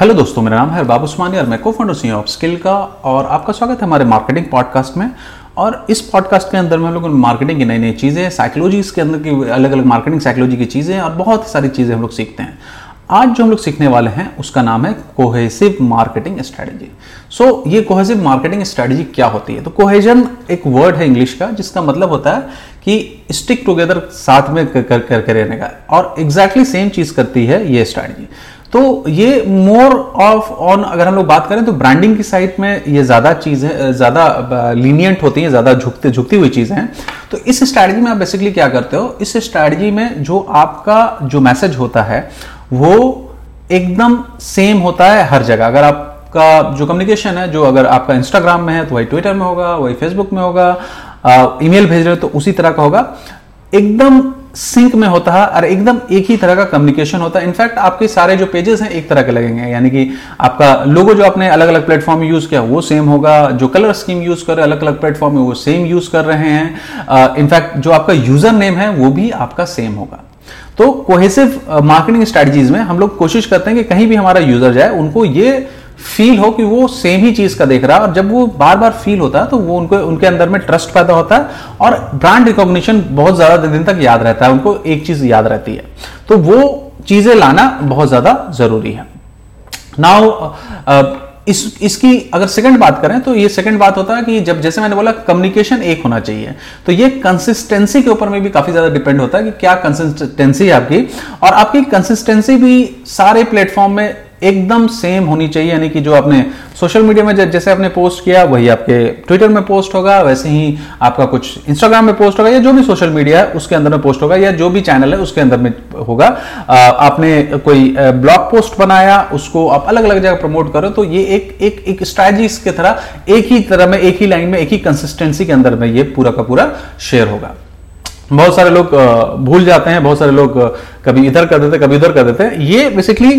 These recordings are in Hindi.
हेलो दोस्तों मेरा नाम है बाबू उस्मानी और मैं को फाउंडर सी ऑफ़ स्किल का और आपका स्वागत है हमारे मार्केटिंग पॉडकास्ट में। और इस पॉडकास्ट के अंदर में हम लोग मार्केटिंग की नई नई चीज़ें साइकोलॉजी के अंदर की अलग अलग मार्केटिंग साइकोलॉजी की चीज़ें और बहुत सारी चीज़ें हम लोग सीखते हैं। आज जो हम लोग सीखने वाले हैं उसका नाम है कोहेसिव मार्केटिंग स्ट्रेटजी सो ये कोहेसिव मार्केटिंग स्ट्रेटजी क्या होती है? तो कोहेजन एक वर्ड है इंग्लिश का जिसका मतलब होता है कि स्टिक टुगेदर साथ में कर कर, कर रहने का। और एग्जैक्टली सेम चीज़ करती है ये स्ट्रेटजी तो ये मोर ऑफ़ ऑन अगर हम लोग बात करें तो ब्रांडिंग की साइड में ये ज़्यादा चीज़ें ज़्यादा लीनियंट होती हैं, ज़्यादा झुकते, झुकती हुई चीज़ें हैं। तो इस स्ट्रैटेजी में आप बेसिकली क्या करते हो? इस स्ट्रैटेजी में जो आपका, जो मैसेज होता है, वो एकदम सेम होता है हर जगह। अगर आपका जो कम्युनिकेशन है, जो अगर आपका इंस्टाग्राम में है तो वही ट्विटर में होगा, वही फेसबुक में होगा ईमेल भेज रहे हो तो उसी तरह का होगा। एकदम सिंक में होता है और एकदम एक ही तरह का कम्युनिकेशन होता है। इनफैक्ट आपके सारे जो पेजेस हैं एक तरह के लगेंगे। यानी कि आपका लोगो जो आपने अलग अलग प्लेटफॉर्म यूज़ किया, वो सेम होगा। जो कलर स्कीम यूज़ कर रहे अलग अलग प्लेटफॉर्म में, वो सेम यूज़ कर रहे हैं। इनफैक्ट जो आपका यूज़र नेम है, वो भी आपका सेम होगा। तो कोहेसिव मार्केटिंग स्ट्रेटजीज में हम लोग कोशिश करते हैं कि कहीं भी हमारा यूज़र जाए, उनको ये फील हो कि वो सेम ही चीज़ का देख रहा है और जब वो बार बार फील होता है तो वो उनको, उनके अंदर में ट्रस्ट पैदा होता है और ब्रांड रिकॉग्निशन बहुत ज़्यादा दिन तक याद रहता है, उनको एक चीज़ याद रहती है। तो वो चीज़ें लाना बहुत ज़्यादा ज़रूरी है। नाउ इस, इसकी अगर सेकंड बात करें तो ये सेकंड बात होता है कि जब, जैसे मैंने बोला कम्युनिकेशन एक होना चाहिए तो ये कंसिस्टेंसी के ऊपर में भी काफ़ी ज़्यादा डिपेंड होता है कि क्या कंसिस्टेंसी है आपकी, और आपकी कंसिस्टेंसी भी सारे प्लेटफॉर्म में एकदम सेम होनी चाहिए, यानी कि जो आपने सोशल मीडिया में जैसे आपने पोस्ट किया, वही आपके ट्विटर में पोस्ट होगा, वैसे ही आपका कुछ इंस्टाग्राम में पोस्ट होगा, या जो भी सोशल मीडिया है, उसके अंदर में पोस्ट होगा, या जो भी चैनल है, उसके अंदर में होगा। आपने कोई ब्लॉग पोस्ट बनाया, उसको आप अलग अलग जगह प्रमोट करो तो ये एक एक एक स्ट्रैटेजी की तरह, एक ही तरह में, एक ही लाइन में, एक ही कंसिस्टेंसी के अंदर में ये पूरा का पूरा शेयर होगा। बहुत सारे लोग भूल जाते हैं, बहुत सारे लोग कभी इधर कर देते, कभी उधर कर देते हैं। ये बेसिकली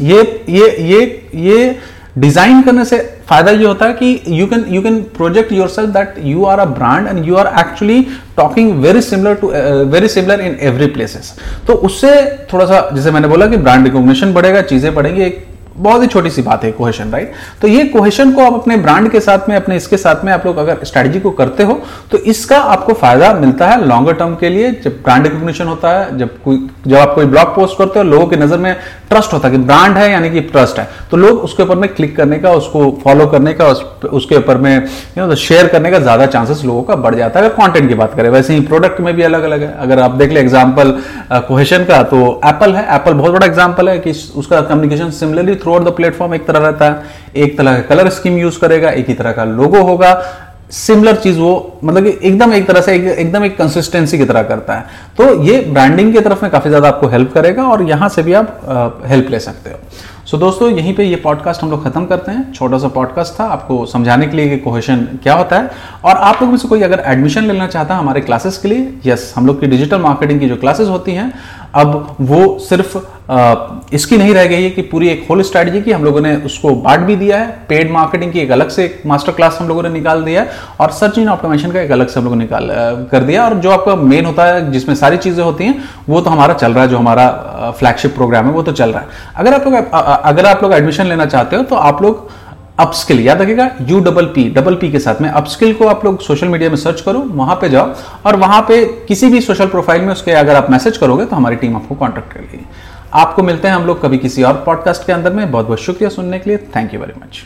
ये ये ये ये डिज़ाइन करने से फ़ायदा ये होता है कि you can you can project yourself that you are a brand and you are actually talking very similar to very similar in every places तो उससे थोड़ा सा, जैसे मैंने बोला कि ब्रांड रिकॉग्निशन बढ़ेगा, चीज़ें बढ़ेंगी, एक बहुत ही छोटी सी बात है कोहेशन राइट तो ये कोहेशन को आप अपने ब्रांड के साथ में अपने इसके साथ में आप लोग अगर स्ट्रेटजी को करते हो तो इसका आपको फ़ायदा मिलता है लॉन्गर टर्म के लिए। जब ब्रांड रिकॉग्निशन होता है जब कोई जब आप कोई ब्लॉग पोस्ट करते हो लोगों की नज़र में ट्रस्ट होता है कि ब्रांड है यानी कि ट्रस्ट है। तो लोग उसके ऊपर में क्लिक करने का उसको फॉलो करने का उस, उसके ऊपर में यू नो शेयर करने का ज़्यादा चांसेस लोगों का बढ़ जाता है। अगर कंटेंट की बात करें वैसे ही प्रोडक्ट में भी अलग अलग है। अगर आप देख ले एग्ज़ाम्पल कोहेशन का तो एप्पल है। एप्पल बहुत बड़ा एग्ज़ाम्पल है कि उसका communication similarly throughout the platform एक तरह रहता है एक तरह का कलर स्कीम यूज़ करेगा एक ही तरह का लोगो होगा। सिमिलर चीज़ वो मतलब कि एकदम एक तरह से एक, एकदम एक कंसिस्टेंसी की तरह करता है। तो ये ब्रांडिंग की तरफ़ में काफ़ी ज़्यादा आपको हेल्प करेगा और यहाँ से भी आप हेल्प ले सकते हो। सो so, दोस्तों यहीं पे ये पॉडकास्ट हम लोग खत्म करते हैं। छोटा सा पॉडकास्ट था आपको समझाने के लिए कि क्वेश्चन क्या होता है। और आप लोग में से कोई अगर एडमिशन लेना चाहता है हमारे क्लासेस के लिए यस हम लोग की डिजिटल मार्केटिंग की जो क्लासेस होती हैं अब वो सिर्फ़ इसकी नहीं रह गई है कि पूरी एक होल स्ट्रैटेजी की हम लोगों ने उसको बांट भी दिया है। पेड मार्केटिंग की एक अलग से मास्टर क्लास हम लोगों ने निकाल दिया है और सर्च इन ऑप्टिमेशन का एक अलग से हम लोगों ने निकाल कर दिया और जो आपका मेन होता है, जिसमें सारी चीज़ें होती हैं, वो तो हमारा चल रहा है, जो हमारा फ्लैगशिप प्रोग्राम है, वो तो चल रहा है। अगर आप लोग अगर आप लोग एडमिशन लेना चाहते हो तो आप लोग अपस्किल, याद रखेगा U double P double P के साथ में अपस्किल को आप लोग सोशल मीडिया में सर्च करो, वहाँ पे जाओ, और वहाँ पे किसी भी सोशल प्रोफ़ाइल में उसके अगर आप मैसेज करोगे तो हमारी टीम आपको कॉन्टेक्ट कर लेगी। आपको मिलते हैं हम लोग कभी किसी और पॉडकास्ट के अंदर में। बहुत बहुत शुक्रिया सुनने के लिए। Thank you very much